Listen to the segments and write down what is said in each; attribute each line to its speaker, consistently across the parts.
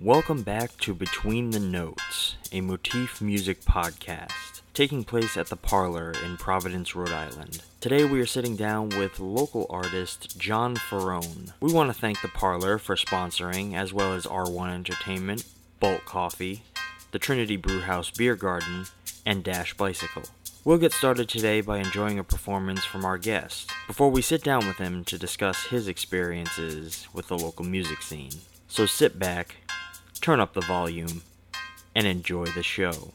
Speaker 1: Welcome back to Between the Notes, a motif music podcast, taking place at the Parlour in Providence, Rhode Island. Today we are sitting down with local artist John Faraone. We want to thank the Parlour for sponsoring, as well as R1 Entertainment, Bolt Coffee, the Trinity Brewhouse Beer Garden, and Dash Bicycle. We'll get started today by enjoying a performance from our guest, before we sit down with him to discuss his experiences with the local music scene. So sit back, turn up the volume, and enjoy the show.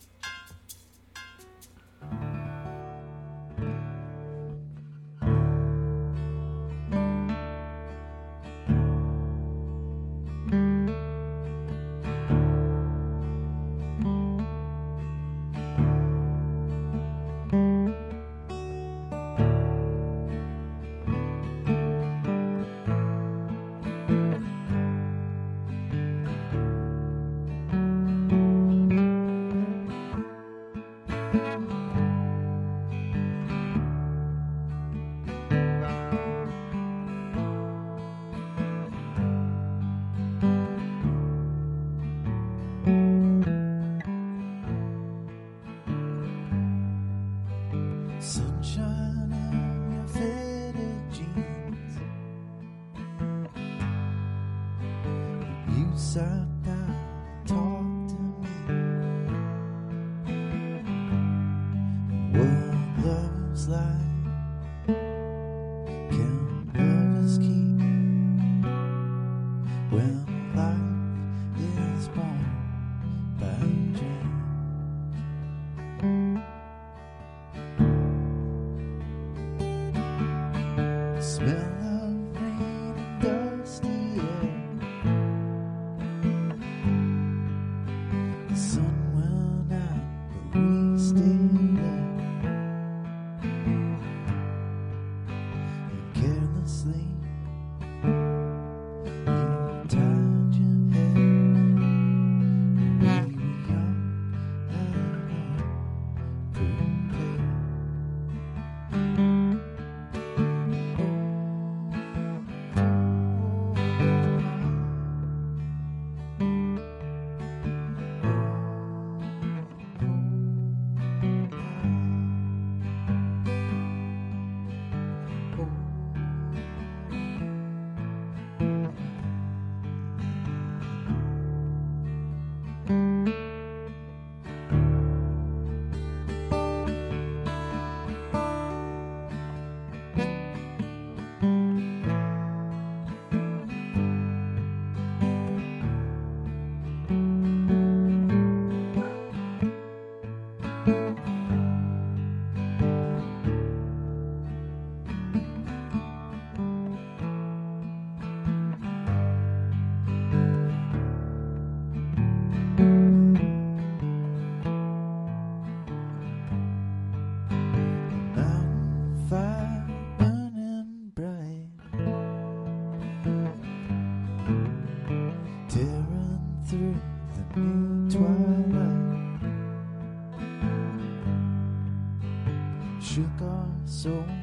Speaker 2: Our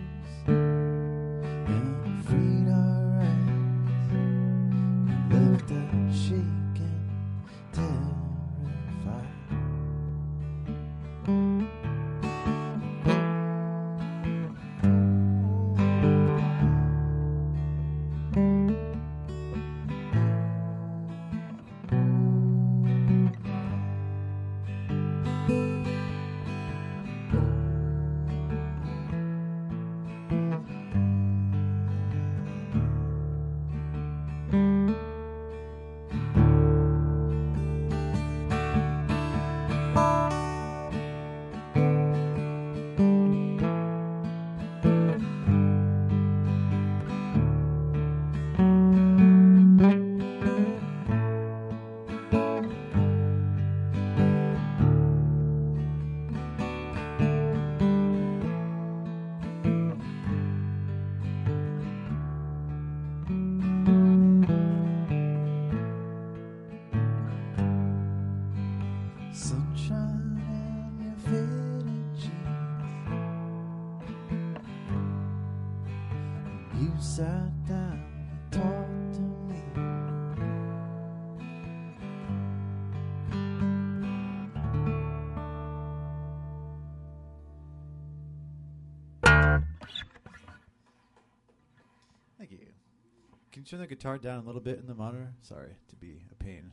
Speaker 2: turn the guitar down a little bit in the monitor? Sorry to be a pain.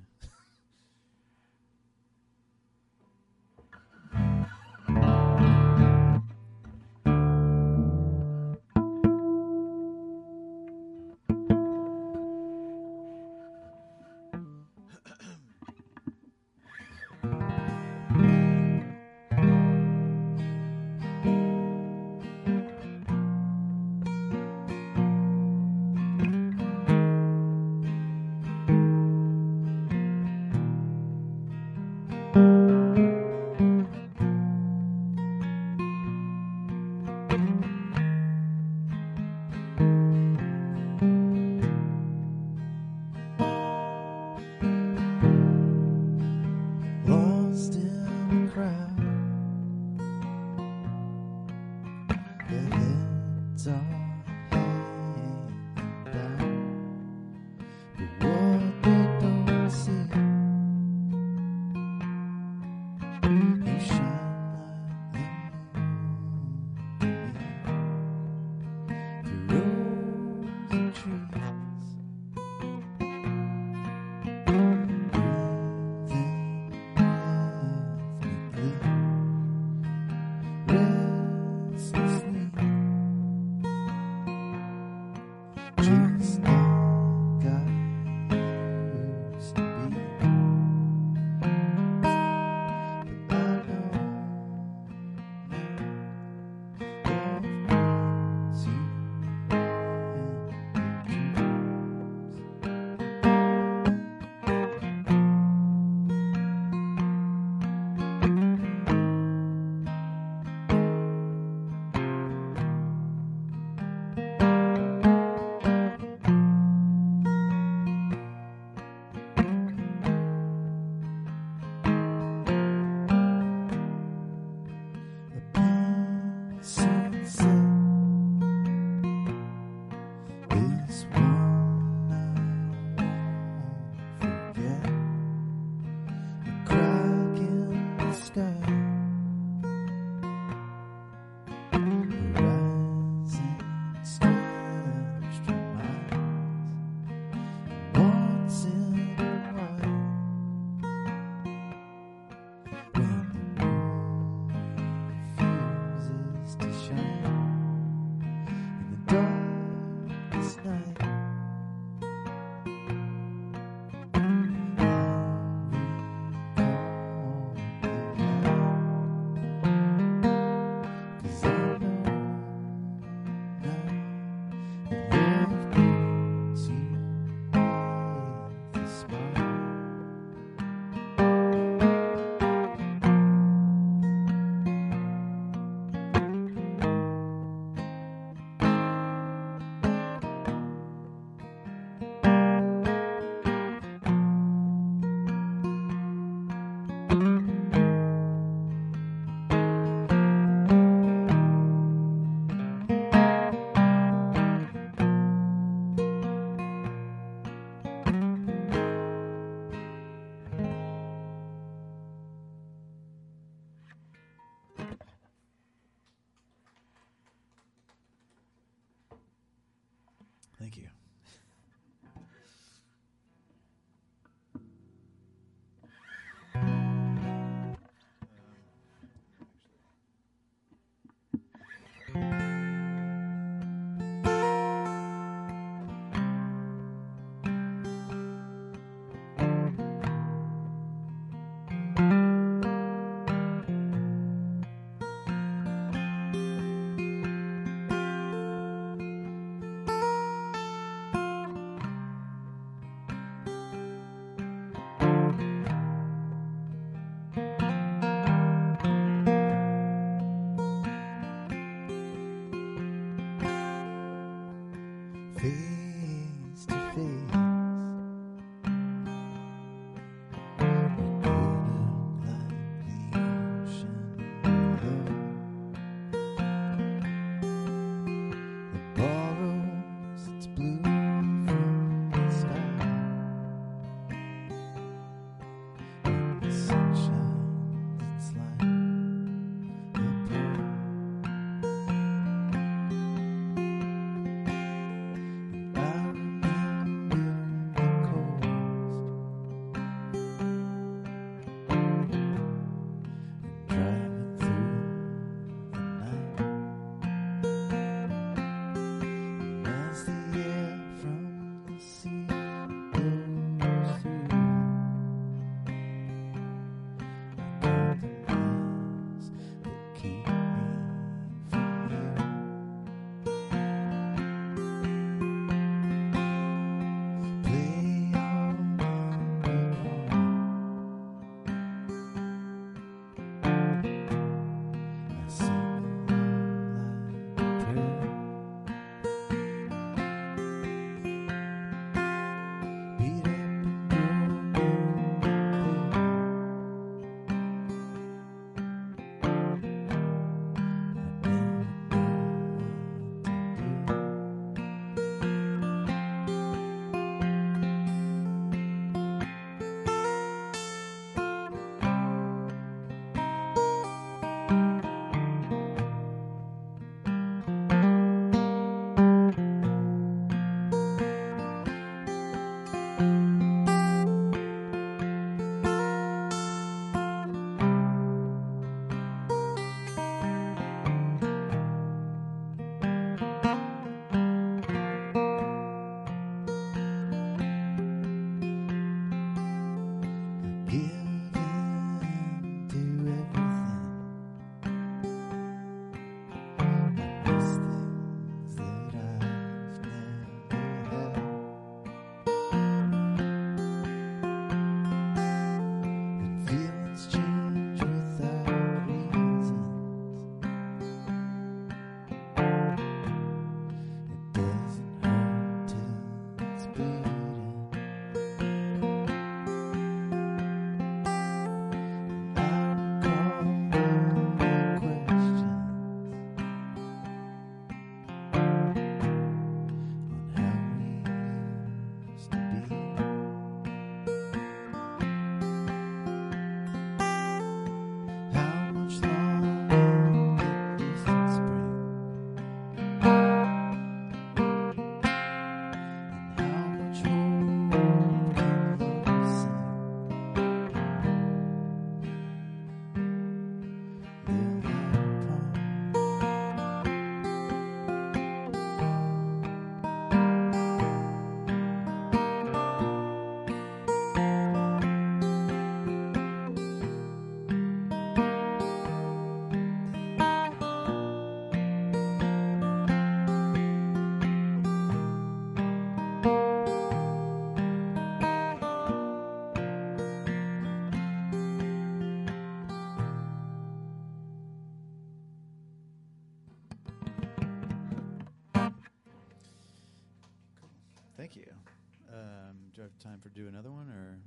Speaker 1: Um, do I have time for do another one or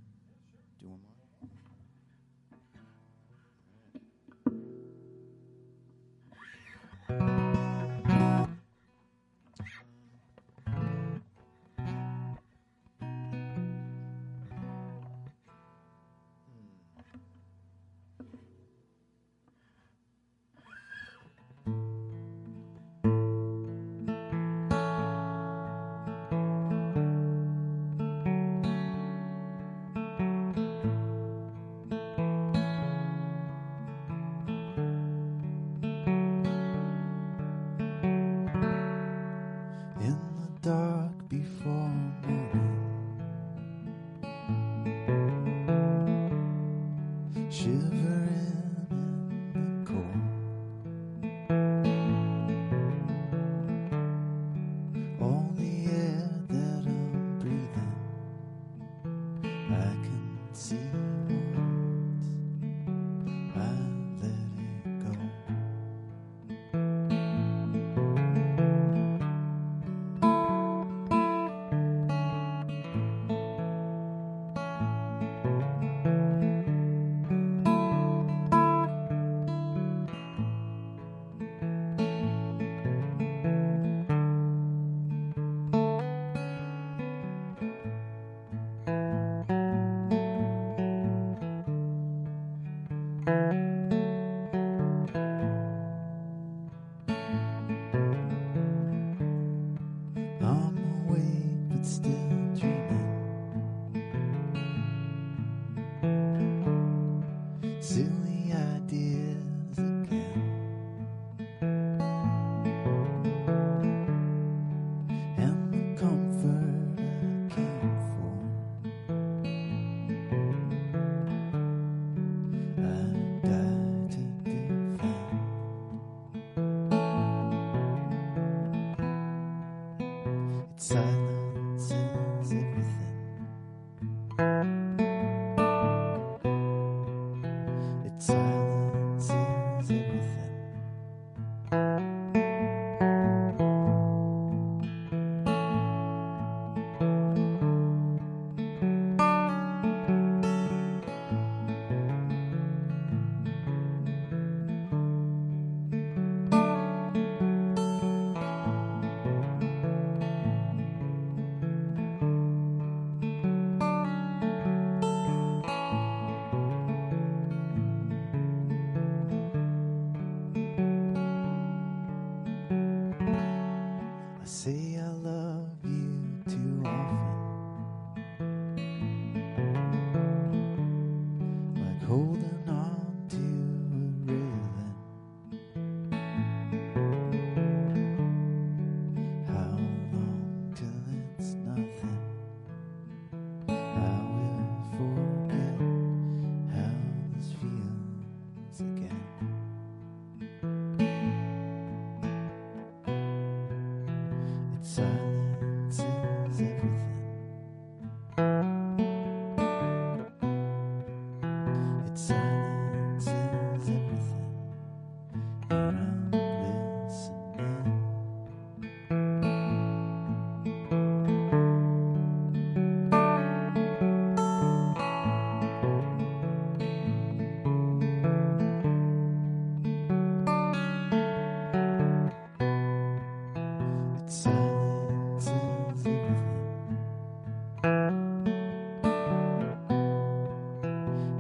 Speaker 1: do one more?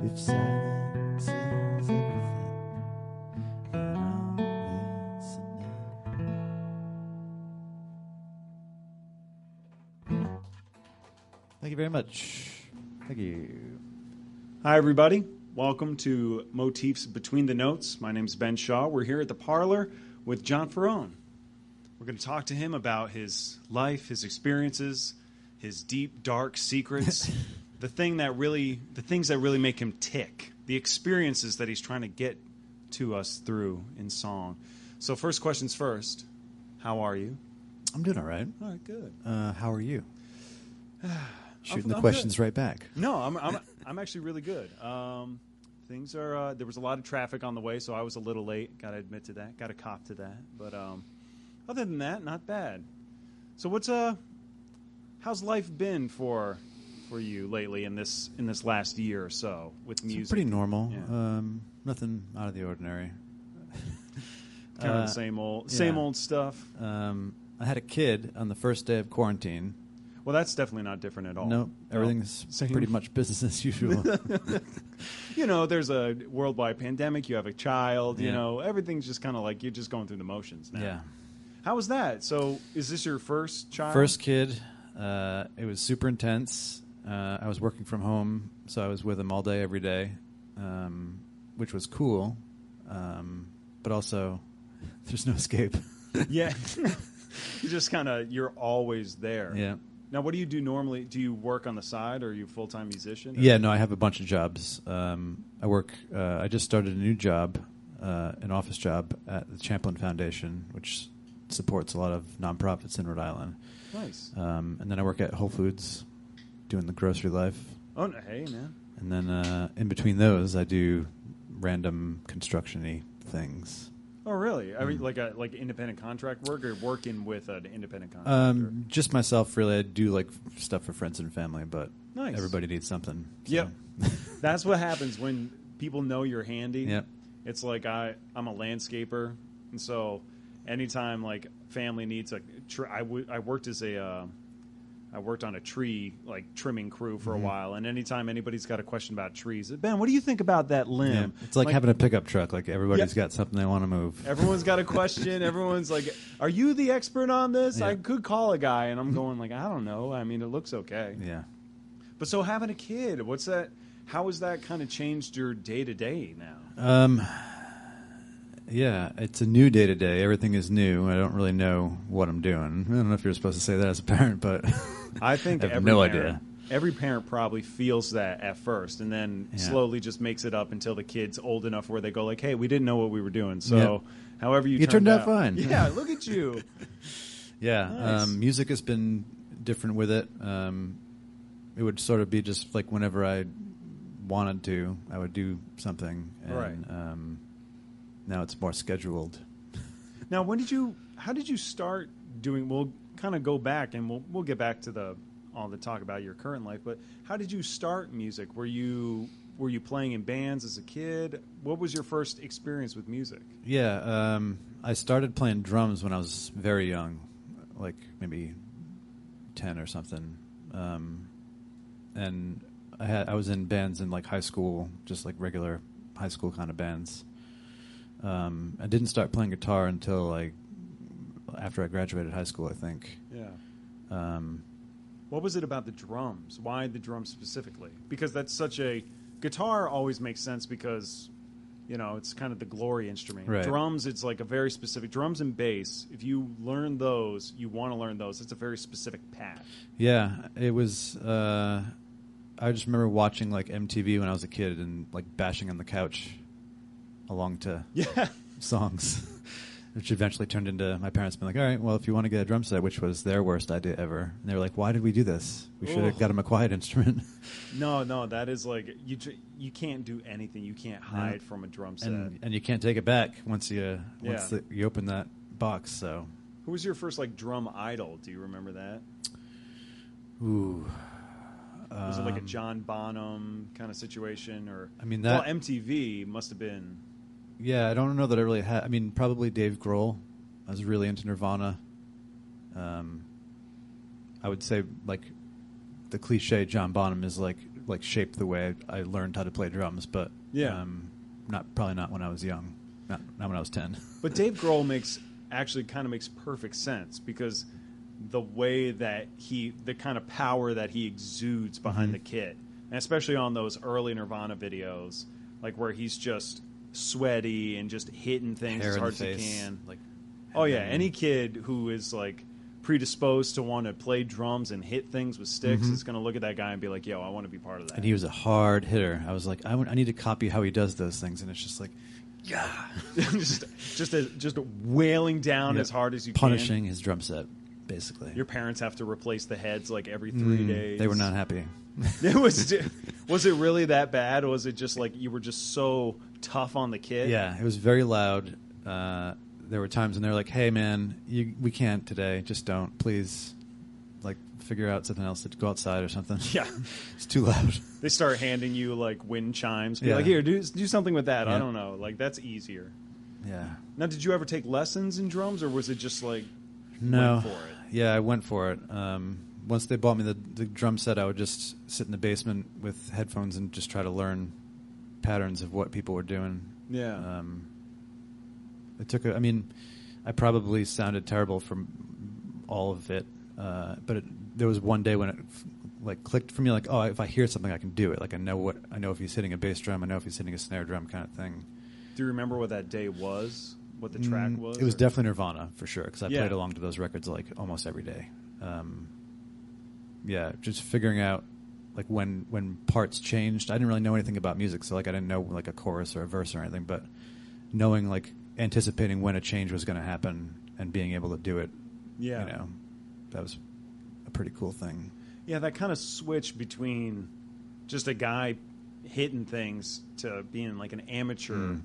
Speaker 1: It silences everything. And I'm listening. Thank you very much. Thank you.
Speaker 3: Hi, everybody. Welcome to Motifs Between the Notes. My name's Ben Shaw. We're here at the Parlour with John Faraone. We're going to talk to him about his life, his experiences, his deep, dark secrets, the thing that really, the things that really make him tick, the experiences that he's trying to get to us through in song. So, first questions first. How are you?
Speaker 1: I'm doing all right.
Speaker 3: All right, good.
Speaker 1: Uh, how are you? Shooting
Speaker 3: I'm
Speaker 1: the
Speaker 3: good.
Speaker 1: questions right back.
Speaker 3: No, I'm I'm, I'm actually really good. Um, things are uh, there was a lot of traffic on the way, so I was a little late. Got to admit to that. Got to cop to that. But um, other than that, not bad. So what's uh how's life been for for you lately in this in this last year or so with
Speaker 2: It's
Speaker 3: music?
Speaker 2: pretty normal.
Speaker 3: Yeah.
Speaker 2: Um, nothing out of the ordinary.
Speaker 3: kind of
Speaker 2: Uh,
Speaker 3: the same old
Speaker 2: yeah.
Speaker 3: same old stuff.
Speaker 2: Um, I had a kid on the first day of quarantine.
Speaker 3: Well, that's definitely not different at all.
Speaker 2: No, everything's
Speaker 3: Same.
Speaker 2: pretty much business as usual.
Speaker 3: you know, there's a worldwide pandemic. You have a child. You know, everything's just kind of like you're just going through the motions now.
Speaker 2: yeah.
Speaker 3: How was that? So, is this your first child?
Speaker 2: First kid, uh, it was super intense. Uh, I was working from home, so I was with him all day, every day, um, which was cool. Um, but also, there's no escape.
Speaker 3: Yeah. you just kind of you're always there.
Speaker 2: yeah.
Speaker 3: Now, what do you do normally? Do you work on the side, or are you a full time musician?
Speaker 2: Yeah, no, I have a bunch of jobs. Um, I work. Uh, I just started a new job, uh, an office job at the Champlin Foundation, which supports a lot of nonprofits in Rhode Island.
Speaker 3: Nice.
Speaker 2: Um, and then I work at Whole Foods, doing the grocery life.
Speaker 3: Oh, no, hey, man.
Speaker 2: And then uh, in between those, I do random construction-y things.
Speaker 3: Oh, really? I mean,
Speaker 2: Mm.
Speaker 3: like a like independent contract work, or working with an independent contractor?
Speaker 2: Um, just myself, really. I do like stuff for friends and family, but
Speaker 3: Nice.
Speaker 2: everybody needs something. so.
Speaker 3: Yep. That's what happens when people know you're handy.
Speaker 2: Yep.
Speaker 3: It's like I I'm a landscaper, and so anytime like family needs a tr- I, w- I worked as a uh, I worked on a tree like trimming crew for
Speaker 2: Mhm.
Speaker 3: a while, and anytime anybody's got a question about trees, Ben, what do you think about that limb?
Speaker 2: Yeah. It's like, having a pickup truck. Like everybody's
Speaker 3: Yeah.
Speaker 2: got something they want to move.
Speaker 3: Everyone's got a question. Everyone's like, "Are you the expert on this?" I could call a guy, and I'm going like, "I don't know. I mean, it looks okay."
Speaker 2: yeah.
Speaker 3: But so having a kid, what's that? How has that kind of changed your day to day now?
Speaker 2: Um, yeah, it's a new day to day. Everything is new. I don't really know what I'm doing. I don't know if you're supposed to say that as a parent, but
Speaker 3: I think
Speaker 2: I have
Speaker 3: every
Speaker 2: no
Speaker 3: parent,
Speaker 2: idea.
Speaker 3: Every parent probably feels that at first, and then
Speaker 2: Yeah.
Speaker 3: slowly just makes it up until the kid's old enough where they go like, "Hey, we didn't know what we were doing." So, however you
Speaker 2: You turned out fine.
Speaker 3: Yeah, look at you.
Speaker 2: Yeah,
Speaker 3: Nice.
Speaker 2: um, music has been different with it. Um, it would sort of be just like whenever I wanted to, I would do something, and
Speaker 3: Right.
Speaker 2: um, now it's more scheduled.
Speaker 3: Now, when did you? How did you start doing? We'll kind of go back, and we'll we'll get back to the all the talk about your current life. But how did you start music? Were you were you playing in bands as a kid? What was your first experience with music?
Speaker 2: Yeah, um, I started playing drums when I was very young, like maybe ten or something, um, and I had I was in bands in like high school, just like regular high school kind of bands. Um, I didn't start playing guitar until like after I graduated high school, I think.
Speaker 3: Yeah.
Speaker 2: Um,
Speaker 3: What was it about the drums? Why the drums specifically? Because that's such a guitar always makes sense because you know it's kind of the glory instrument.
Speaker 2: Right.
Speaker 3: Drums, it's like a very specific drums and bass. If you learn those, you want to learn those. It's a very specific path.
Speaker 2: yeah, it was. Uh, I just remember watching like MTV when I was a kid and like bashing on the couch along to
Speaker 3: Yeah.
Speaker 2: songs, which eventually turned into my parents being like, "All right, well, if you want to get a drum set, which was their worst idea ever," and they were like, "Why did we do this? We should have got him a quiet instrument."
Speaker 3: No, no, that is like you. tr- You can't do anything. You can't hide from a drum set.
Speaker 2: and and you can't take it back once you once
Speaker 3: Yeah.
Speaker 2: the, you open that box. So,
Speaker 3: Who was your first like drum idol? Do you remember that?
Speaker 2: ooh,
Speaker 3: Was it like a
Speaker 2: um,
Speaker 3: John Bonham kind of situation, or
Speaker 2: I mean, that-
Speaker 3: well, MTV must have been.
Speaker 2: Yeah, I don't know that I really had. I mean, probably Dave Grohl. I was really into Nirvana. Um, I would say like the cliche John Bonham is like like shaped the way I, I learned how to play drums, but
Speaker 3: Yeah.
Speaker 2: um, not probably not when I was young, not not when I was ten.
Speaker 3: But Dave Grohl makes actually kind of makes perfect sense because the way that he, the kind of power that he exudes behind
Speaker 2: Mhm.
Speaker 3: the kit, and especially on those early Nirvana videos, like where he's just sweaty and just hitting things
Speaker 2: Hair
Speaker 3: as hard as he can.
Speaker 2: like
Speaker 3: Oh yeah, any kid who is like predisposed to want to play drums and hit things with sticks
Speaker 2: Mhm.
Speaker 3: is going to look at that guy and be like, "Yo, I want to be part of that."
Speaker 2: And he was a hard hitter. I was like, I need to copy how he does those things, and it's just like, yeah,
Speaker 3: just just a, just wailing down
Speaker 2: Yep.
Speaker 3: as hard as you can.
Speaker 2: punishing his drum set, basically.
Speaker 3: Your parents have to replace the heads like every three
Speaker 2: Mm,
Speaker 3: days.
Speaker 2: They were not happy.
Speaker 3: it was was it really that bad or was it just like you were just so tough on the kid?
Speaker 2: Yeah, it was very loud. Uh, there were times when they were like, "Hey, man, you, we can't today. Just don't, please. Like, figure out something else to go outside or something.
Speaker 3: Yeah.
Speaker 2: it's too loud.
Speaker 3: They start handing you like wind chimes. Be
Speaker 2: Yeah.
Speaker 3: like, here, do do something with that. I don't know. Like that's easier.
Speaker 2: Yeah.
Speaker 3: Now, did you ever take lessons in drums, or was it just like
Speaker 2: No.
Speaker 3: went for it?
Speaker 2: Yeah, I went for it. Um, once they bought me the, the drum set, I would just sit in the basement with headphones and just try to learn patterns of what people were doing.
Speaker 3: Yeah.
Speaker 2: Um, it took. A, I mean, I probably sounded terrible from all of it, uh, but it, there was one day when it f- like clicked for me. Like, oh, if I hear something, I can do it. Like, I know what I know if he's hitting a bass drum. I know if he's hitting a snare drum, kind of thing.
Speaker 3: Do you remember what that day was? What the track
Speaker 2: Mm,
Speaker 3: was?
Speaker 2: It was
Speaker 3: or-
Speaker 2: definitely Nirvana for sure because I
Speaker 3: Yeah.
Speaker 2: played along to those records like almost every day. Um, yeah, just figuring out like when when parts changed. I didn't really know anything about music, so like I didn't know like a chorus or a verse or anything. But knowing like anticipating when a change was going to happen and being able to do it,
Speaker 3: Yeah.
Speaker 2: you know, that was a pretty cool thing.
Speaker 3: Yeah, that kind of switch between just a guy hitting things to being like an amateur,
Speaker 2: Mm.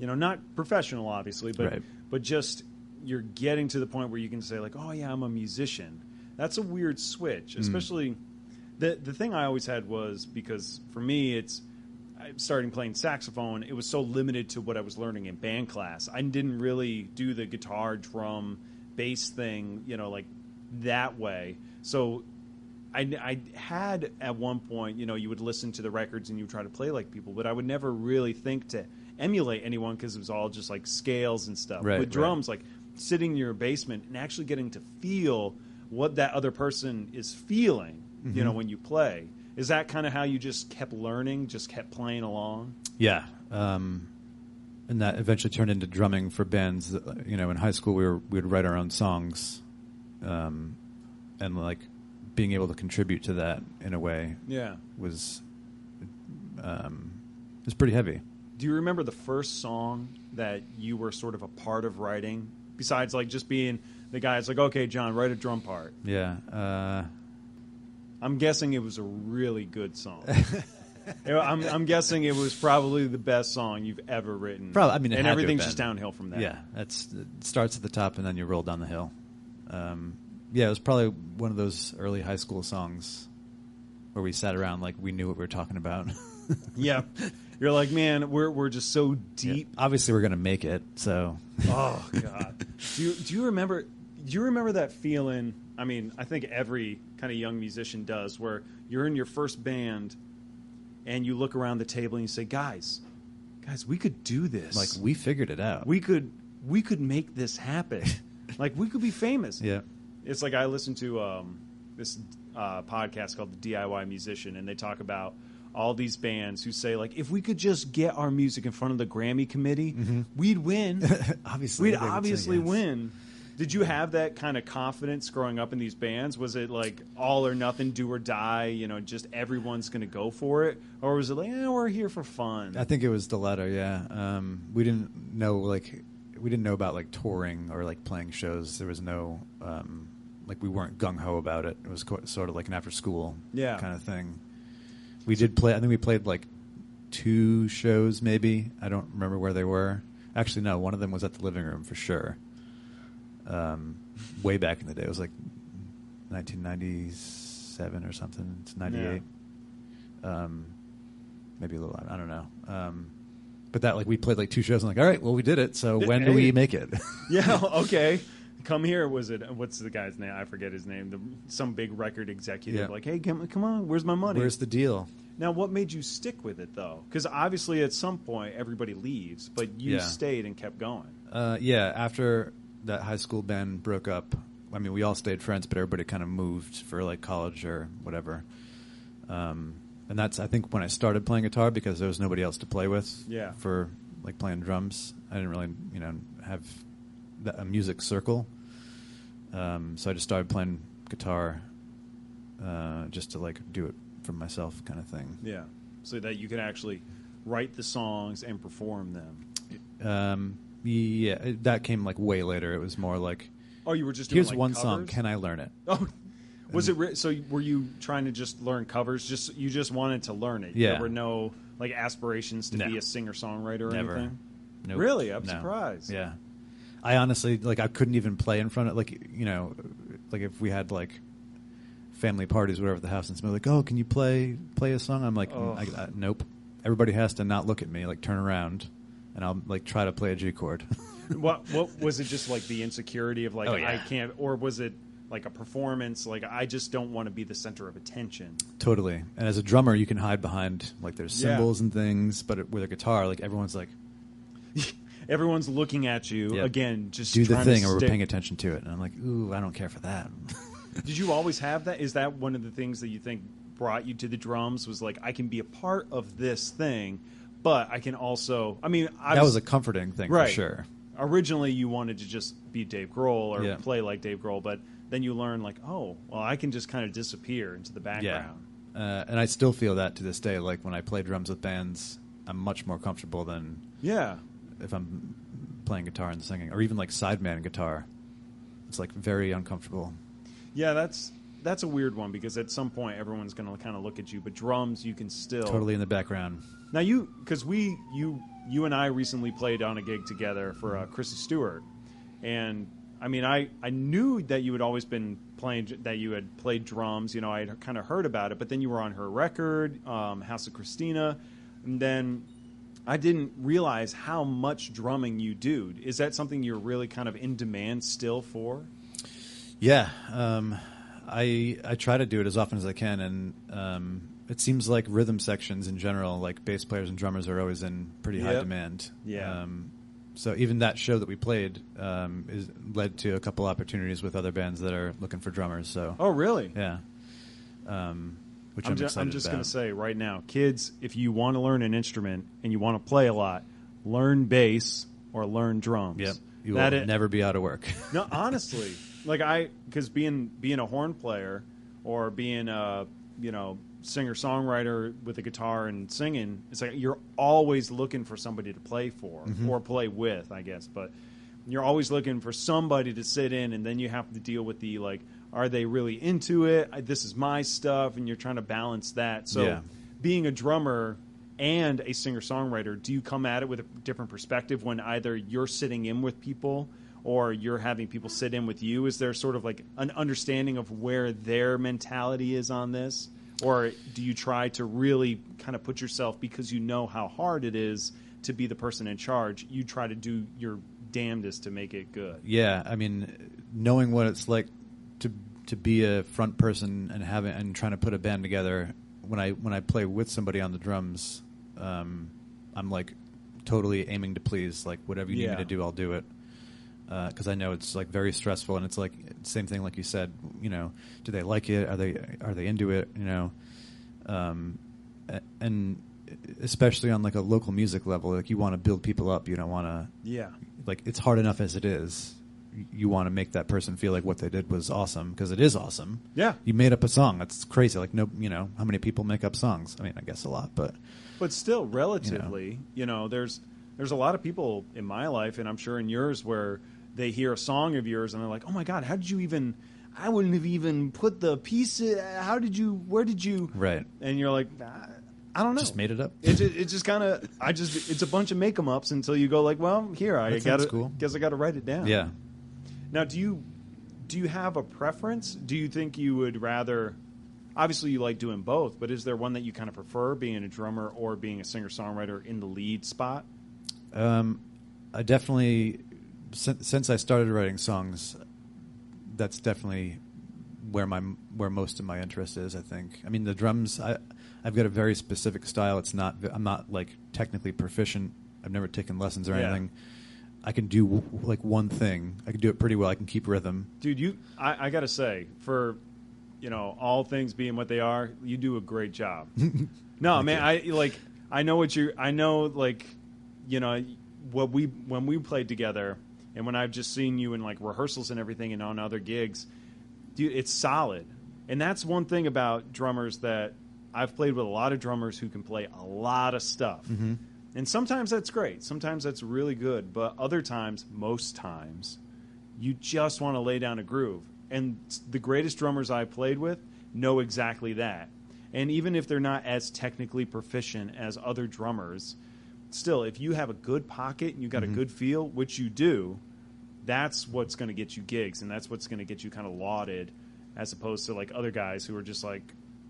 Speaker 3: you know, not professional obviously, but
Speaker 2: Right.
Speaker 3: but just you're getting to the point where you can say like, "Oh yeah, I'm a musician." That's a weird switch,
Speaker 2: Mm.
Speaker 3: The the thing I always had was because for me it's starting playing saxophone, it was so limited to what I was learning in band class. I didn't really do the guitar, drum, bass thing, you know, like that way. So I, I had at one point, you know, you would listen to the records and you would try to play like people, but I would never really think to emulate anyone because it was all just like scales and stuff.
Speaker 2: Right,
Speaker 3: With
Speaker 2: right.
Speaker 3: drums, like sitting in your basement and actually getting to feel what that other person is feeling, you
Speaker 2: Mm-hmm.
Speaker 3: know, when you play. Is that kind of how you just kept learning, just kept playing along?
Speaker 2: Yeah. Um, and that eventually turned into drumming for bands. that, You know, in high school, we were we would write our own songs, um, and like being able to contribute to that in a way
Speaker 3: Yeah.
Speaker 2: was um, was pretty heavy.
Speaker 3: Do you remember the first song that you were sort of a part of writing? Besides, like just being the guy that's like, okay, John, write a drum part.
Speaker 2: Yeah. Uh,
Speaker 3: I'm guessing it was a really good song. I'm, I'm guessing it was probably the best song you've ever written.
Speaker 2: Probably- I mean,
Speaker 3: and
Speaker 2: had to have been.
Speaker 3: just downhill from there.
Speaker 2: yeah. That's it starts at the top and then you roll down the hill. Um, yeah, it was probably one of those early high school songs where we sat around like we knew what we were talking about.
Speaker 3: yeah. You're like, man, we're we're just so deep.
Speaker 2: Yeah. Obviously, we're gonna make it. So
Speaker 3: Oh God. do you do you remember? Do you remember that feeling? I mean, I think every kind of young musician does, where you're in your first band, and you look around the table and you say, "Guys, guys, we could do this.
Speaker 2: like we figured it out.
Speaker 3: we could we could make this happen. like we could be famous."
Speaker 2: yeah.
Speaker 3: It's like I listen to um, this uh, podcast called The DIY Musician, and they talk about all these bands who say like, if we could just get our music in front of the Grammy committee, we'd win.
Speaker 2: obviously,
Speaker 3: We'd obviously
Speaker 2: yes.
Speaker 3: win. Did you have that kind of confidence growing up in these bands? Was it like all or nothing, do or die? You know, just everyone's going to go for it, or was it like, eh, we're here for fun?
Speaker 2: I think it was the latter. Yeah, um, we didn't know like we didn't know about like touring or like playing shows. There was no um, like we weren't gung ho about it. It was co- sort of like an after school
Speaker 3: Yeah.
Speaker 2: kind of thing. We did play. I think we played like two shows, maybe. I don't remember where they were. Actually, no. One of them was at the living room for sure. Um, way back in the day, it was like 1997 or something. It's 98. Um, maybe a little. I don't know. Um, but that like we played like two shows and like, all right, well we did it. So
Speaker 3: Yeah,
Speaker 2: when do
Speaker 3: hey.
Speaker 2: we make it?
Speaker 3: yeah, okay. Come here. Was it? What's the guy's name? I forget his name. The, some big record executive.
Speaker 2: Yeah.
Speaker 3: Like, hey, come, come on. Where's my money?
Speaker 2: Where's the deal?
Speaker 3: now, what made you stick with it though? Because obviously, at some point, everybody leaves, but you
Speaker 2: Yeah.
Speaker 3: stayed and kept going.
Speaker 2: Uh, yeah, after that high school band broke up, I mean, we all stayed friends, but everybody kind of moved for like college or whatever. Um, and that's I think when I started playing guitar because there was nobody else to play with.
Speaker 3: Yeah.
Speaker 2: For like playing drums, I didn't really you know have that, a music circle. Um, so I just started playing guitar, uh, just to like do it for myself, kind of thing.
Speaker 3: Yeah, so that you could actually write the songs and perform them.
Speaker 2: Um, yeah, it- that came like way later. It was more like
Speaker 3: Oh, you were just doing,
Speaker 2: here's
Speaker 3: like,
Speaker 2: one song.
Speaker 3: covers?
Speaker 2: Can I learn it?
Speaker 3: Oh, was it re- so? Were you trying to just learn covers? Just you just wanted to learn it.
Speaker 2: Yeah.
Speaker 3: There were no like aspirations to
Speaker 2: No.
Speaker 3: be a singer songwriter or
Speaker 2: Never.
Speaker 3: anything.
Speaker 2: Nope.
Speaker 3: Really? I'm
Speaker 2: No.
Speaker 3: surprised.
Speaker 2: Yeah, I honestly like I couldn't even play in front of like you know, like if we had like family parties, whatever, at the house, and somebody's like, "Oh, can you play play a song?" I'm like. I, I, "Nope." Everybody has to not look at me, like turn around, and I'll like try to play a G chord.
Speaker 3: what what was it? Just like the insecurity of like
Speaker 2: Oh, yeah.
Speaker 3: I can't, or was it like a performance? Like I just don't want to be the center of attention.
Speaker 2: totally. And as a drummer, you can hide behind like there's
Speaker 3: Yeah.
Speaker 2: cymbals and things, but it, with a guitar, like everyone's like,
Speaker 3: Everyone's looking at you
Speaker 2: Yeah.
Speaker 3: again. Just
Speaker 2: "Do the thing," or we're paying attention to it, and I'm like, "Ooh, I don't care for that."
Speaker 3: Did you always have that? Is that one of the things that you think brought you to the drums? Was like I can be a part of this thing, but I can also. I mean, I
Speaker 2: that was a comforting thing
Speaker 3: right.
Speaker 2: for sure.
Speaker 3: Originally, you wanted to just be Dave Grohl or
Speaker 2: Yeah.
Speaker 3: play like Dave Grohl, but then you learn like, oh, well, I can just kind of disappear into the background.
Speaker 2: Uh, and I still feel that to this day. Like when I play drums with bands, I'm much more comfortable than
Speaker 3: Yeah.
Speaker 2: if I'm playing guitar and singing, or even like sideman guitar. It's like very uncomfortable.
Speaker 3: Yeah, that's that's a weird one because at some point everyone's going to kind of look at you, but drums you can still
Speaker 2: Totally in the background.
Speaker 3: Now you because we you you and I recently played on a gig together for uh, Chrissy Stewart, and I mean I I knew that you had always been playing that you had played drums. You know I had kind of heard about it, but then you were on her record, um, House of Christina, and then. I didn't realize how much drumming you do. Is that something you're really kind of in demand still for?
Speaker 2: Yeah, um, I I try to do it as often as I can, and um, it seems like rhythm sections in general, like bass players and drummers, are always in pretty high demand.
Speaker 3: Yeah.
Speaker 2: Um, so even that show that we played um, is led to a couple opportunities with other bands that are looking for drummers. So
Speaker 3: Oh, really?
Speaker 2: yeah, um, which
Speaker 3: I'm,
Speaker 2: I'm,
Speaker 3: ju- I'm just going to say right now, kids, if you want to learn an instrument and you want to play a lot, learn bass or learn drums.
Speaker 2: Yep, you
Speaker 3: That
Speaker 2: will
Speaker 3: it-
Speaker 2: never be out of work.
Speaker 3: No, honestly, like I, because being being a horn player or being a you know singer songwriter with a guitar and singing, it's like you're always looking for somebody to play for mm-hmm. or play with, I guess. But you're always looking for somebody to sit in, and then you have to deal with the like, are they really into it? I, this is my stuff, and you're trying to balance that. So,
Speaker 2: Yeah.
Speaker 3: being a drummer and a singer songwriter, do you come at it with a different perspective when either you're sitting in with people or you're having people sit in with you? Is there sort of like an understanding of where their mentality is on this? Or do you try to really kind of put yourself because you know how hard it is to be the person in charge? You try to do your damnedest to make it good.
Speaker 2: Yeah, I mean, knowing what it's like to to be a front person and having and trying to put a band together. When I when I play with somebody on the drums, um, I'm like totally aiming to please. Like whatever you need me to do, I'll do it. Because I know it's like very stressful, and it's like same thing like you said. You know, do they like it? Are they are they into it? You know, um, and especially on like a local music level, like you want to build people up. You don't want to
Speaker 3: Yeah.
Speaker 2: like it's hard enough as it is. You want to make that person feel like what they did was awesome because it is awesome.
Speaker 3: Yeah.
Speaker 2: you made up a song. That's crazy. Like no, you know, how many people make up songs? I mean, I guess a lot, but
Speaker 3: But still, relatively, you know, there's there's a lot of people in my life, and I'm sure in yours, where they hear a song of yours and they're like, "Oh my god, how did you even? I wouldn't have even put the piece. How did you? Where did you?
Speaker 2: right,
Speaker 3: And you're like, "I- I don't know.
Speaker 2: just made it up.
Speaker 3: It just, it just kind of, I just, it's a bunch of make 'em ups until you go like, well, here I
Speaker 2: That
Speaker 3: got to,
Speaker 2: cool.
Speaker 3: guess I got to write it down.
Speaker 2: yeah.
Speaker 3: Now, do you do you have a preference? Do you think you would rather? Obviously, you like doing both, but is there one that you kind of prefer, being a drummer or being a singer songwriter in the lead spot?
Speaker 2: Um, I definitely since, since I started writing songs, that's definitely where my where most of my interest is. I think. I mean, the drums. I I've got a very specific style. It's not. I'm not like technically proficient. I've never taken lessons or
Speaker 3: Yeah.
Speaker 2: anything. I can do w- like one thing. I can do it pretty well. I can keep rhythm.
Speaker 3: Dude, you, I, I got to say, for you know, all things being what they are, you do a great job. no, man, I like, I know what you, I know like, you know, what we when we played together, and when I've just seen you in like rehearsals and everything, and on other gigs, dude, it's solid. And that's one thing about drummers that I've played with a lot of drummers who can play a lot of stuff. Mm-hmm. And sometimes that's great. Sometimes that's really good. But other times, most times, you just want to lay down a groove. And the greatest drummers I played with know exactly that. And even if they're not as technically proficient as other drummers, still, if you have a good pocket and you've got a good feel, which you do, that's what's going to get you gigs and that's what's going to get you kind of lauded as opposed to like other guys who are just like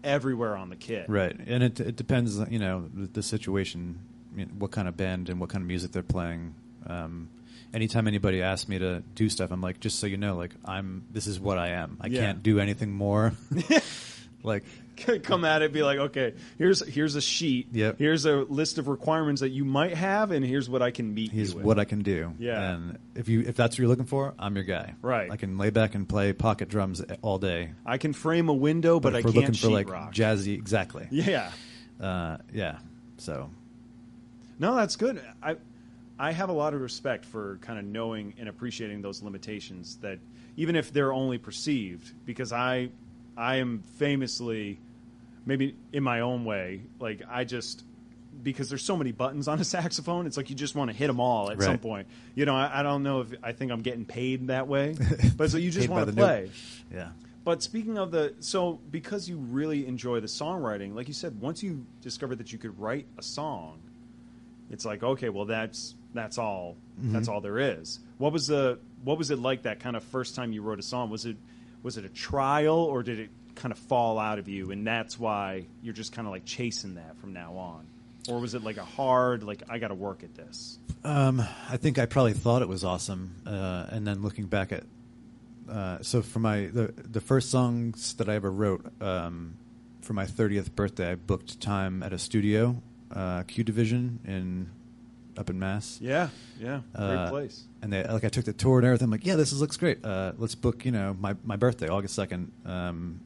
Speaker 3: everywhere on the kit.
Speaker 2: Right, and it it depends, you know, the, the situation, I mean, what kind of band and what kind of music they're playing. Um, anytime anybody asks me to do stuff, I'm like, just so you know, like I'm, this is what I am. I
Speaker 3: Yeah.
Speaker 2: can't do anything more. like,
Speaker 3: Come at it, be like, okay, here's here's a sheet.
Speaker 2: Yep.
Speaker 3: Here's a list of requirements that you might have, and here's what I can meet
Speaker 2: here's
Speaker 3: you with.
Speaker 2: what I can do.
Speaker 3: Yeah.
Speaker 2: and if you if that's what you're looking for, I'm your guy.
Speaker 3: Right.
Speaker 2: I can lay back and play pocket drums all day.
Speaker 3: I can frame a window, but,
Speaker 2: if
Speaker 3: I
Speaker 2: we're
Speaker 3: can't
Speaker 2: looking for like
Speaker 3: sheetrock.
Speaker 2: jazzy, exactly.
Speaker 3: Yeah.
Speaker 2: Uh, yeah. So
Speaker 3: No, that's good. I I have a lot of respect for kind of knowing and appreciating those limitations that even if they're only perceived because I I am famously maybe in my own way like I just because there's so many buttons on a saxophone it's like you just want to hit them all at some point. You know, I, I don't know if I think I'm getting paid that way, but so you just want to play.
Speaker 2: yeah.
Speaker 3: But speaking of the, so because you really enjoy the songwriting, like you said, once you discovered that you could write a song, it's like okay, well that's that's all that's all there is. What was the what was it like that kind of first time you wrote a song? Was it was it a trial or did it kind of fall out of you, and that's why you're just kind of like chasing that from now on, or was it like a hard like I got to work at this?
Speaker 2: Um, I think I probably thought it was awesome, uh, and then looking back at uh, so for my the the first songs that I ever wrote um, for my thirtieth birthday, I booked time at a studio, uh, Q Division in up in Mass.
Speaker 3: Yeah, yeah, great
Speaker 2: Uh,
Speaker 3: place.
Speaker 2: And they like I took the tour and everything. I'm like, yeah, this is, looks great. Uh, let's book, you know, my my birthday, August second, um,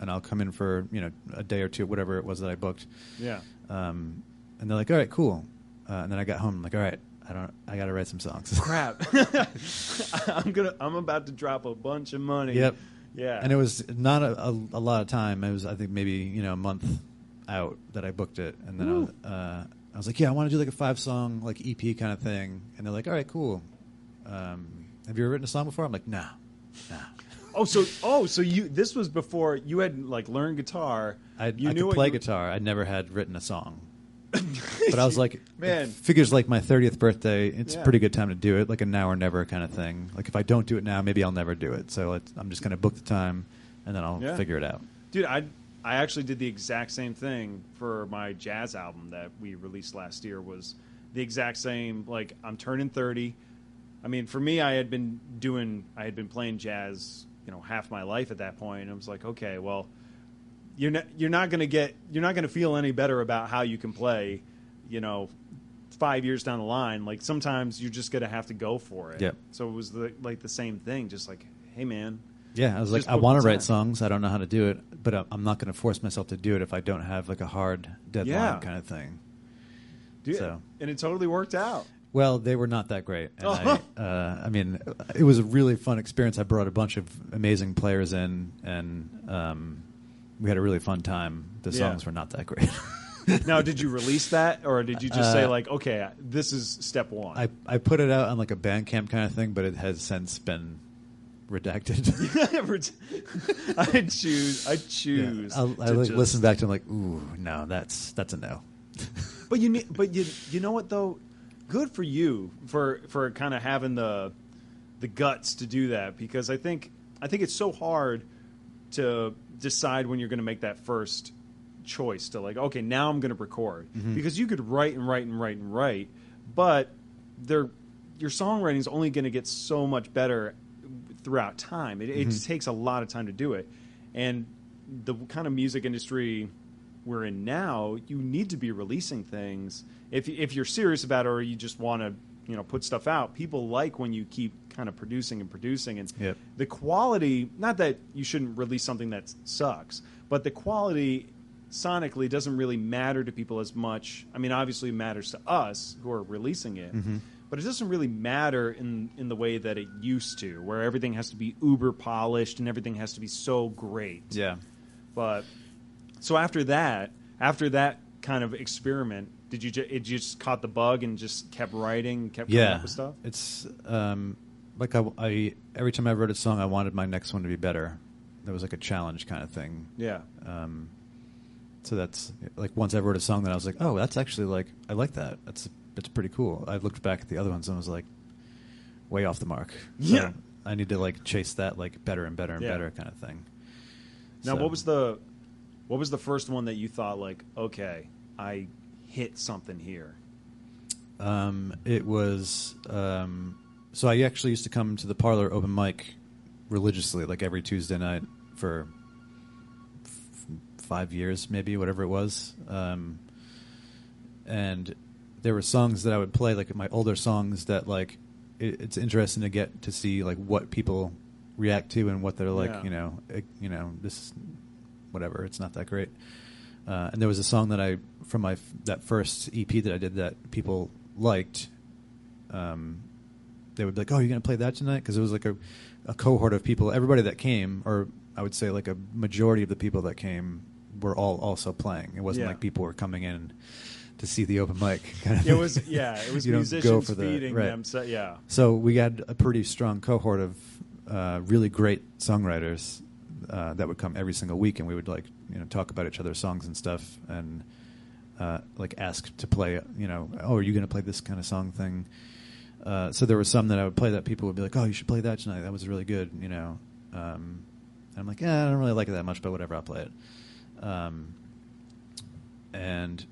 Speaker 2: and I'll come in for you know a day or two, whatever it was that I booked.
Speaker 3: Yeah.
Speaker 2: Um, and they're like, all right, cool. Uh, and then I got home, I'm like, all right, I don't, I got to write some songs.
Speaker 3: crap i'm gonna i'm about to drop a bunch of money
Speaker 2: Yep.
Speaker 3: yeah
Speaker 2: and it was not a, a, a lot of time. It was, I think, maybe you know a month out that I booked it, and then I was, uh, I was like, yeah, I want to do like a five song like EP kind of thing. And they're like, all right, cool. Um, have you ever written a song before? I'm like, nah, nah.
Speaker 3: oh so oh so you this was before you had like learned guitar
Speaker 2: I,
Speaker 3: you
Speaker 2: I
Speaker 3: knew
Speaker 2: could play
Speaker 3: you-
Speaker 2: guitar. I never had written a song. but I was like,
Speaker 3: Man.
Speaker 2: figures like my 30th birthday, it's
Speaker 3: Yeah.
Speaker 2: a pretty good time to do it, like a now or never kind of thing. Like if I don't do it now, maybe I'll never do it. So I'm just going to book the time and then I'll
Speaker 3: Yeah.
Speaker 2: figure it out.
Speaker 3: dude i i actually did the exact same thing for my jazz album that we released last year was the exact same like i'm turning 30 i mean for me i had been doing i had been playing jazz you know half my life at that point and i was like okay well you're not you're not going to get you're not going to feel any better about how you can play you know 5 years down the line. Like sometimes you're just going to have to go for it.
Speaker 2: Yep.
Speaker 3: so it was the, like the same thing just like hey man
Speaker 2: Yeah, I was like, I want to write songs. I don't know how to do it, but I'm not going to force myself to do it if I don't have like a hard deadline
Speaker 3: Yeah.
Speaker 2: kind of thing.
Speaker 3: dude,
Speaker 2: So-
Speaker 3: and it totally worked out
Speaker 2: Well, they were not that great. And
Speaker 3: Oh.
Speaker 2: I, uh, I mean, it was a really fun experience. I brought a bunch of amazing players in, and um, we had a really fun time. The
Speaker 3: Yeah.
Speaker 2: songs were not that great.
Speaker 3: now, did you release that, or did you just say
Speaker 2: Uh,
Speaker 3: like, okay, this is step one?
Speaker 2: I I put it out on like a Bandcamp kind of thing, but it has since been redacted.
Speaker 3: I choose. I choose.
Speaker 2: Yeah. I like
Speaker 3: just-
Speaker 2: listen back to. it, I'm like, ooh, no, that's that's a no.
Speaker 3: But you, but you, you know what though? Good for you for for kind of having the the guts to do that because I think I think it's so hard to decide when you're going to make that first choice to like okay now I'm going to record mm-hmm. because you could write and write and write and write but there your songwriting is only going to get so much better throughout time. It, it mm-hmm. takes a lot of time to do it. And the kind of music industry we're in now you need to be releasing things. If if you're serious about it or you just want to you know put stuff out people like when you keep kind of producing and producing. And
Speaker 2: Yep.
Speaker 3: the quality not that you shouldn't release something that sucks but the quality sonically doesn't really matter to people as much. I mean obviously it matters to us who are releasing it mm-hmm. But it doesn't really matter in in the way that it used to where everything has to be uber polished and everything has to be so great
Speaker 2: Yeah.
Speaker 3: but so after that after that kind of experiment did you ju- it just caught the bug and just kept writing kept coming
Speaker 2: yeah,
Speaker 3: up with stuff
Speaker 2: It's um, like I, I every time I wrote a song, I wanted my next one to be better. There was like a challenge kind of thing.
Speaker 3: yeah
Speaker 2: Um, so that's like once I wrote a song that I was like, oh, that's actually like I like that. That's that's pretty cool. I looked back at the other ones and was like, way off the mark. So
Speaker 3: Yeah.
Speaker 2: I need to like chase that like better and better and
Speaker 3: Yeah.
Speaker 2: better kind of thing.
Speaker 3: Now,
Speaker 2: So-
Speaker 3: what was the what was the first one that you thought like, okay, I hit something here?
Speaker 2: Um, it was um, so I actually used to come to the Parlour open mic religiously, like every Tuesday night for f- five years, maybe whatever it was. Um, and there were songs that I would play, like my older songs, that like it, it's interesting to get to see like what people react to and what they're like.
Speaker 3: Yeah.
Speaker 2: You know, it, you know this, whatever. It's not that great. Uh, and there was a song that I from my that first EP that I did that people liked. Um, they would be like, "Oh, you're gonna play that tonight?" Because it was like a, a cohort of people. Everybody that came, or I would say like a majority of the people that came, were all also playing. It wasn't
Speaker 3: Yeah.
Speaker 2: like people were coming in to see the open mic. kind of
Speaker 3: It was yeah, it was musicians
Speaker 2: for the-
Speaker 3: feeding
Speaker 2: right.
Speaker 3: them. So, yeah,
Speaker 2: So we had a pretty strong cohort of uh, really great songwriters uh, that would come every single week, and we would like you know talk about each other's songs and stuff, and uh, like ask to play. You know, oh, are you going to play this kind of song thing? Uh, so there were some that I would play that people would be like, oh, you should play that tonight. That was really good. You know, um, and I'm like, yeah, I don't really like it that much, but whatever, I'll play it. Um, and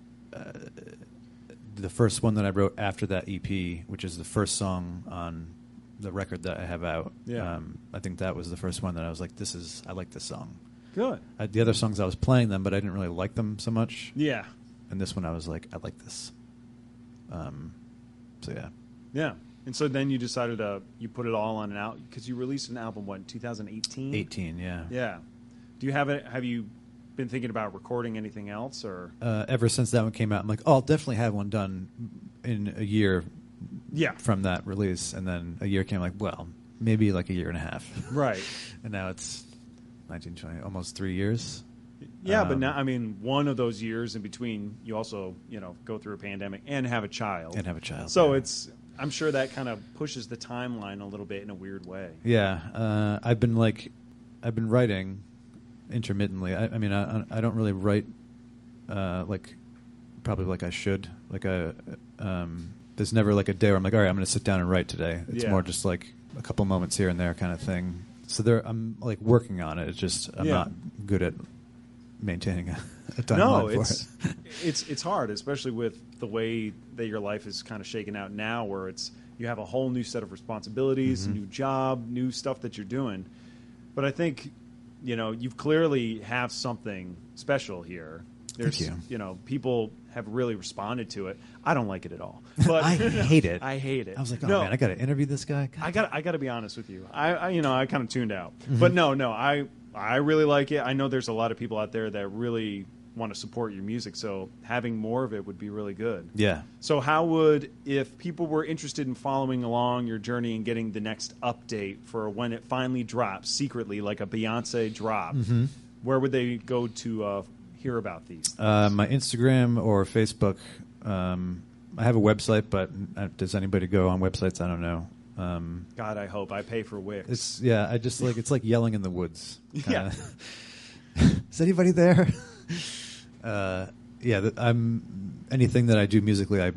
Speaker 2: the first one that I wrote after that EP, which is the first song on the record that I have out.
Speaker 3: Yeah.
Speaker 2: Um, I think that was the first one that I was like, "This is I like this song."
Speaker 3: good.
Speaker 2: I, the other songs I was playing them, but I didn't really like them so much.
Speaker 3: Yeah,
Speaker 2: And this one I was like, "I like this." Um, so yeah,
Speaker 3: yeah. And so then you decided to you put it all on an out because you released an album what 2018.
Speaker 2: eighteen. Yeah.
Speaker 3: Yeah. Do you have it? Have you been thinking about recording anything else or?
Speaker 2: Uh, ever since that one came out, I'm like, "Oh, I'll definitely have one done in a year
Speaker 3: Yeah.
Speaker 2: from that release." And then a year came, like, well, maybe like a year and a half.
Speaker 3: Right.
Speaker 2: and now it's 1920, almost three years.
Speaker 3: Yeah, but
Speaker 2: Um,
Speaker 3: now I mean, one of those years in between, you also you know go through a pandemic and have a child
Speaker 2: And have a child,
Speaker 3: So
Speaker 2: yeah.
Speaker 3: it's I'm sure that kind of pushes the timeline a little bit in a weird way.
Speaker 2: Yeah, uh, I've been like, I've been writing intermittently. I, I mean, I, I don't really write uh, like probably like I should. Like I, um, there's never like a day where I'm like, all right, I'm going to sit down and write today. It's
Speaker 3: Yeah.
Speaker 2: more just like a couple moments here and there kind of thing. So there, I'm like working on it. It's just I'm
Speaker 3: Yeah.
Speaker 2: not good at maintaining a, a timeline
Speaker 3: No,
Speaker 2: for
Speaker 3: it's
Speaker 2: it.
Speaker 3: it's it's hard, especially with the way that your life is kind of shaken out now, where it's you have a whole new set of responsibilities,
Speaker 2: Mhm.
Speaker 3: new job, new stuff that you're doing. But I think you know you've clearly have something special here. There's
Speaker 2: you.
Speaker 3: know people have really responded to it. I don't like it at all. But
Speaker 2: I hate it.
Speaker 3: I hate it.
Speaker 2: I was like, oh
Speaker 3: No.
Speaker 2: man, I got to interview this guy. God
Speaker 3: I got I got to be honest with you. I, I you know I kind of tuned out,
Speaker 2: Mm-hmm.
Speaker 3: but no, no, I I really like it. I know there's a lot of people out there that really want to support your music, so having more of it would be really good.
Speaker 2: Yeah.
Speaker 3: So how would if people were interested in following along your journey and getting the next update for when it finally drops secretly, like a Beyonce drop,
Speaker 2: Mhm.
Speaker 3: where would they go to uh, hear about these?
Speaker 2: Uh, my Instagram or Facebook. Um, I have a website, but uh, does anybody go on websites? I don't know. Um,
Speaker 3: God, I hope I pay for Wix.
Speaker 2: it's yeah. I just like it's like yelling in the woods.
Speaker 3: Yeah.
Speaker 2: kinda. Is anybody there? uh, yeah. th- I'm anything that I do musically. I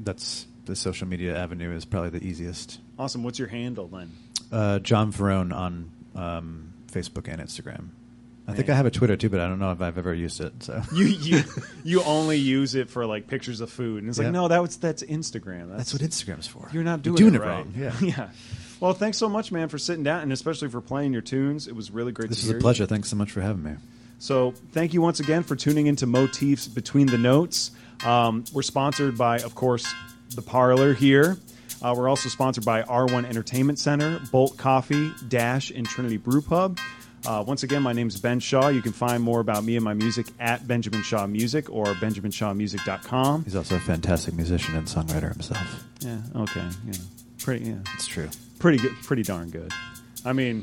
Speaker 2: that's the social media avenue is probably the easiest.
Speaker 3: awesome. What's your handle then?
Speaker 2: Uh, John Faraone on um, Facebook and Instagram. I think I have a Twitter too, but I don't know if I've ever used it. So
Speaker 3: you you you only use it for like pictures of food, and it's like
Speaker 2: Yep.
Speaker 3: no, that was that's Instagram.
Speaker 2: that's what Instagram's for.
Speaker 3: you're not doing,
Speaker 2: You're doing
Speaker 3: it,
Speaker 2: it,
Speaker 3: right.
Speaker 2: wrong. Yeah.
Speaker 3: yeah. Well, thanks so much, man, for sitting down, and especially for playing your tunes. It was really great.
Speaker 2: This is a
Speaker 3: you.
Speaker 2: pleasure. Thanks so much for having me.
Speaker 3: So, thank you once again for tuning into Motifs Between the Notes. Um, we're sponsored by, of course, The Parlour here. Uh, we're also sponsored by R1 Entertainment Center, Bolt Coffee, Dash, and Trinity Brew Pub. Uh, once again, my name is Ben Shaw. You can find more about me and my music at Benjamin Shaw Music or benjaminshawmusic.com.
Speaker 2: He's also a fantastic musician and songwriter himself.
Speaker 3: Yeah, okay. Yeah. Pretty, yeah.
Speaker 2: It's true.
Speaker 3: Pretty good, pretty darn good. I mean,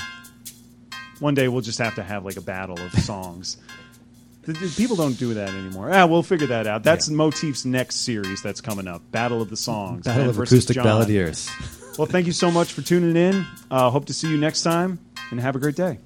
Speaker 3: one day we'll just have to have like a battle of songs. The- the People don't do that anymore. Ah, we'll figure that out. That's. Motif's next series that's coming up. Battle of the Songs.
Speaker 2: Battle
Speaker 3: Ben
Speaker 2: of
Speaker 3: versus
Speaker 2: acoustic
Speaker 3: John.
Speaker 2: balladeers.
Speaker 3: Well, thank you so much for tuning in. Uh, hope to see you next time, and have a great day.